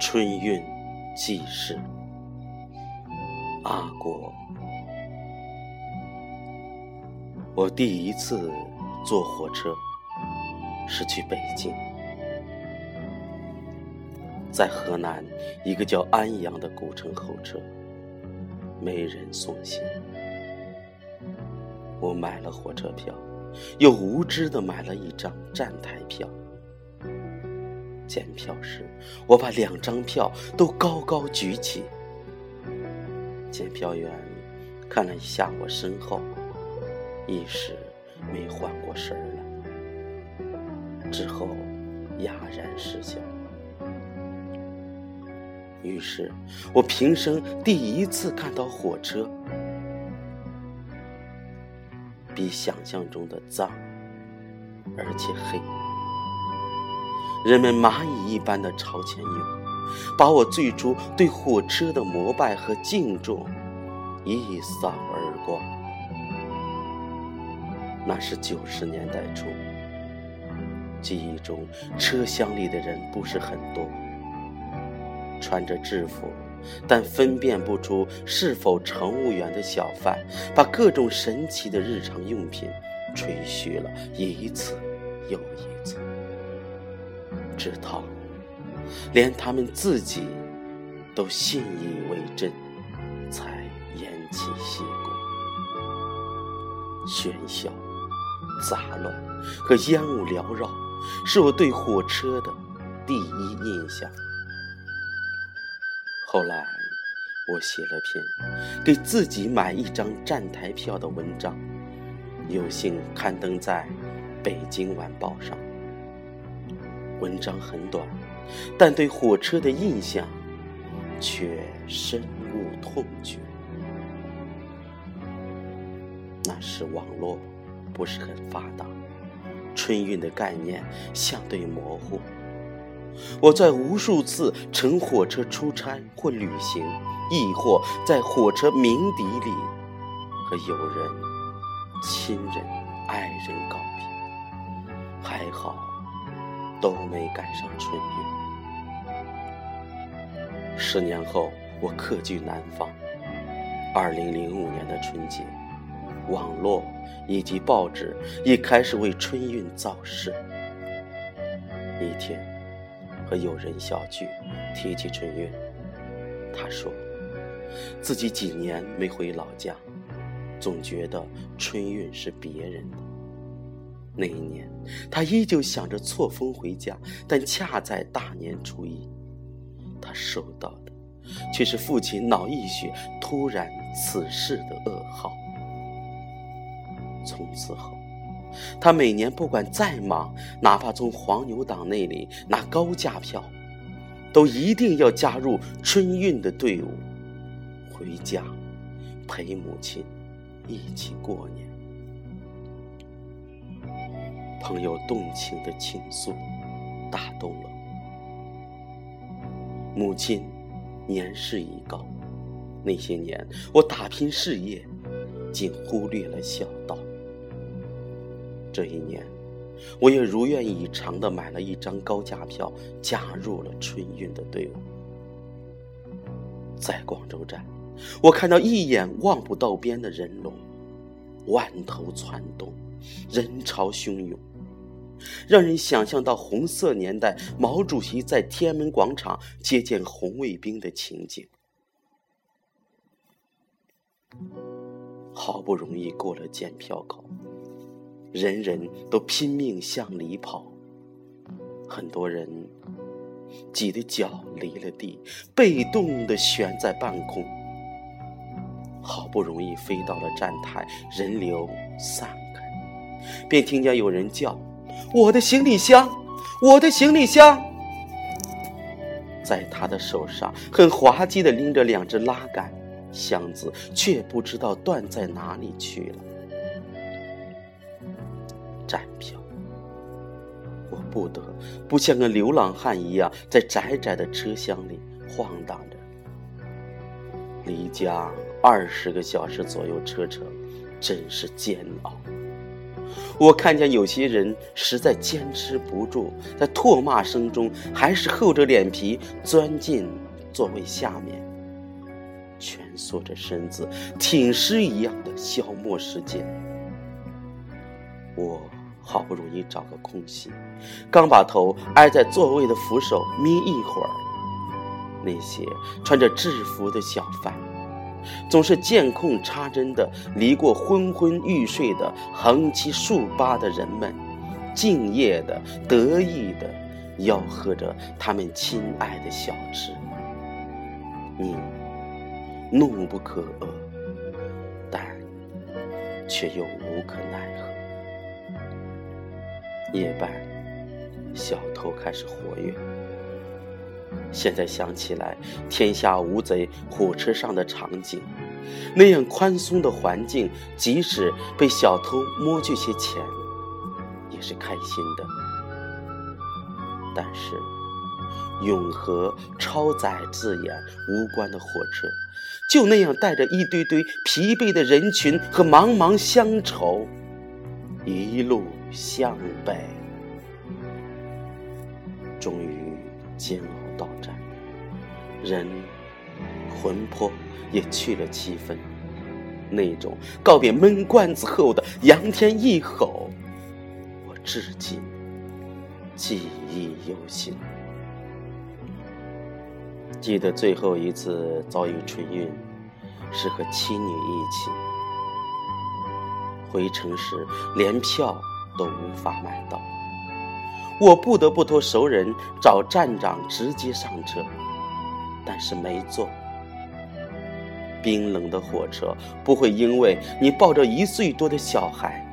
春运记事，阿国。我第一次坐火车是去北京，在河南一个叫安阳的古城候车，没人送行。我买了火车票，又无知的买了一张站台票。检票时，我把两张票都高高举起。检票员看了一下我身后，一时没缓过神来，之后哑然失笑。于是我平生第一次看到火车，比想象中的脏，而且黑。人们蚂蚁一般的朝前涌，把我最初对火车的膜拜和敬重一扫而光。那是九十年代初，记忆中车厢里的人不是很多，穿着制服但分辨不出是否乘务员的小贩，把各种神奇的日常用品吹嘘了一次又一次。直到连他们自己都信以为真，才偃旗息鼓。喧嚣、杂乱和烟雾缭绕，是我对火车的第一印象。后来，我写了篇给自己买一张站台票的文章，有幸刊登在《北京晚报》上。文章很短，但对火车的印象却深恶痛绝。那时网络不是很发达，春运的概念相对模糊。我在无数次乘火车出差或旅行，亦或在火车鸣笛里和友人、亲人、爱人告别，还好。都没赶上春运。十年后，我客居南方。二零零五年的春节，网络以及报纸已开始为春运造势。一天，和友人小聚，提起春运，他说，自己几年没回老家，总觉得春运是别人的。那一年，他依旧想着错峰回家，但恰在大年初一，他收到的却是父亲脑溢血突然辞世的噩耗。从此后，他每年不管再忙，哪怕从黄牛党那里拿高价票，都一定要加入春运的队伍，回家陪母亲一起过年。朋友动情的倾诉，打动了母亲。年事已高，那些年我打拼事业，竟忽略了孝。这一年，我也如愿以偿的买了一张高价票，加入了春运的队伍。在广州站，我看到一眼望不到边的人龙，万头攒动，人潮汹涌。让人想象到红色年代毛主席在天安门广场接见红卫兵的情景。好不容易过了检票口，人人都拼命向里跑，很多人挤得脚离了地，被动的悬在半空。好不容易飞到了站台，人流散开，便听见有人叫。我的行李箱，我的行李箱，在他的手上很滑稽的拎着两只拉杆，箱子却不知道断在哪里去了。站票，我不得不像个流浪汉一样，在窄窄的车厢里晃荡着。离家二十个小时左右车程，真是煎熬。我看见有些人实在坚持不住，在唾骂声中，还是厚着脸皮钻进座位下面，蜷缩着身子，挺尸一样的消磨时间。我好不容易找个空隙，刚把头挨在座位的扶手眯一会儿，那些穿着制服的小贩。总是见空插针的，离过昏昏欲睡的横七竖八的人们，敬业的、得意的吆喝着他们亲爱的小吃。你怒不可遏，但却又无可奈何。夜半，小偷开始活跃。现在想起来，天下无贼火车上的场景，那样宽松的环境，即使被小偷摸去些钱，也是开心的。但是，永和超载字眼无关的火车，就那样带着一堆堆疲惫的人群和茫茫乡愁，一路向北，终于煎熬。到站，人魂魄也去了七分。那种告别闷罐子后的仰天一吼，我至今记忆犹新。记得最后一次遭遇春运，是和妻女一起回城时，连票都无法买到。我不得不托熟人找站长直接上车，但是没坐。冰冷的火车不会因为你抱着一岁多的小孩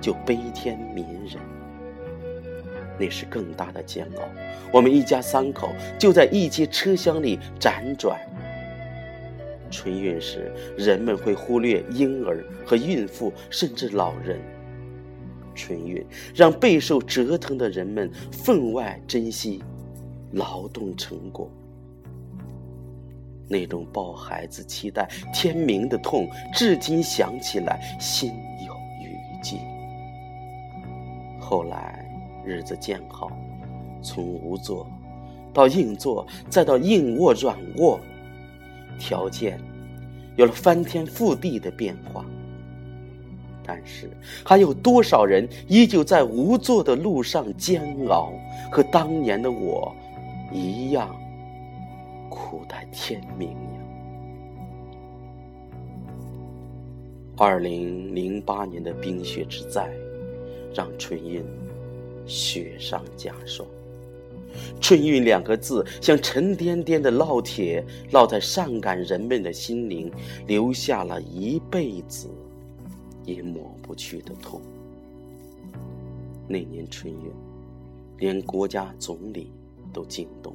就悲天悯人，那是更大的煎熬。我们一家三口就在一节车厢里辗转。春运时，人们会忽略婴儿和孕妇，甚至老人。春运让备受折腾的人们分外珍惜劳动成果，那种抱孩子期待天明的痛，至今想起来心有余悸。后来日子渐好，从无座到硬座，再到硬卧软卧，条件有了翻天覆地的变化。但是，还有多少人依旧在无座的路上煎熬，和当年的我一样，苦待天明呀？二零零八年的冰雪之灾，让春运雪上加霜。春运两个字像沉甸甸的烙铁，烙在上赶人们的心灵，留下了一辈子。也抹不去的痛。那年春运，连国家总理都惊动。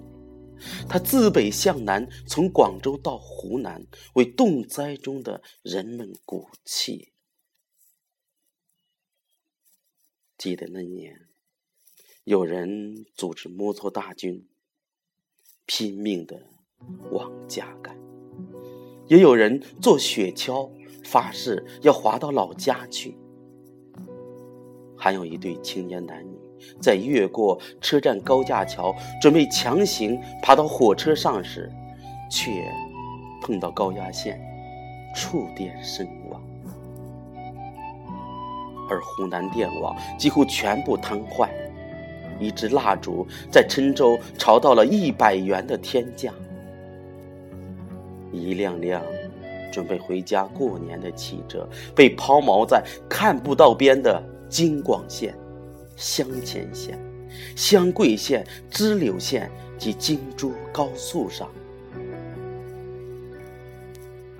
他自北向南，从广州到湖南，为冻灾中的人们鼓气。记得那年，有人组织摩托大军，拼命的往家赶；也有人坐雪橇。发誓要滑到老家去。还有一对青年男女在越过车站高架桥，准备强行爬到火车上时，却碰到高压线，触电身亡。而湖南电网几乎全部瘫痪，一支蜡烛在郴州炒到了一百元的天价，一辆辆。准备回家过年的汽车被抛锚在看不到边的京广线、湘黔线、湘桂线、支流线及京珠高速上。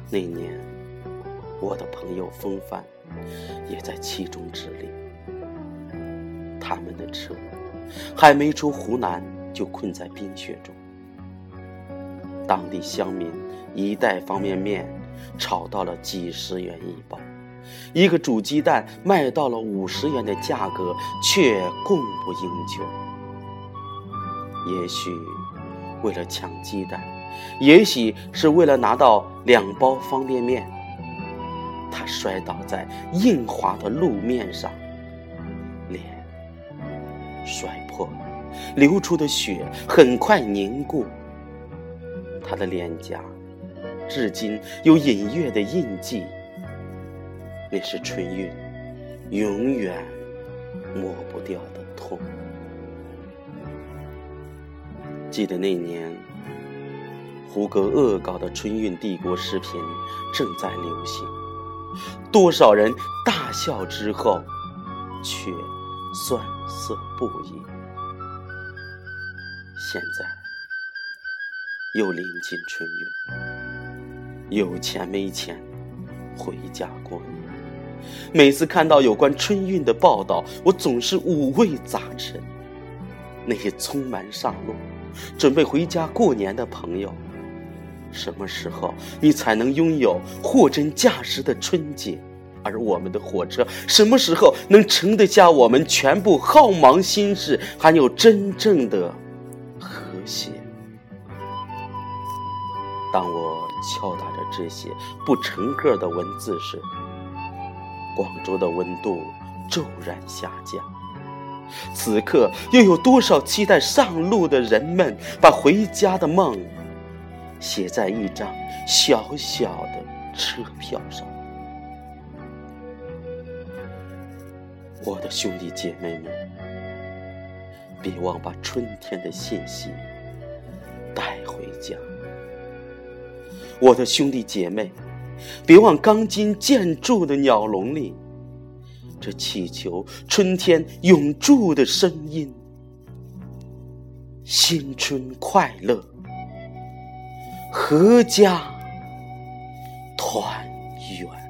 那年，我的朋友风帆也在其中之列。他们的车还没出湖南，就困在冰雪中。当地乡民一袋方便面。炒到了几十元一包，一个煮鸡蛋卖到了五十元的价格，却供不应求。也许，为了抢鸡蛋，也许是为了拿到两包方便面，他摔倒在硬滑的路面上，摔破，流出的血很快凝固。他的脸颊至今有隐约的印记，那是春运永远抹不掉的痛。记得那年，胡歌恶搞的春运帝国视频正在流行，多少人大笑之后，却酸涩不已。现在又临近春运，有钱没钱回家过年。每次看到有关春运的报道，我总是五味杂陈。那些匆忙上路。准备回家过年的朋友，什么时候你才能拥有货真价实的春节？而我们的火车什么时候能盛得下我们全部浩茫心事，还有真正的和谐？当我敲打着这些不成个的文字时，广州的温度骤然下降。此刻，又有多少期待上路的人们，把回家的梦写在一张小小的车票上？我的兄弟姐妹们，别忘把春天的信息带回家。我的兄弟姐妹，别忘钢筋建筑的鸟笼里。这祈求春天永驻的声音，新春快乐，阖家团圆。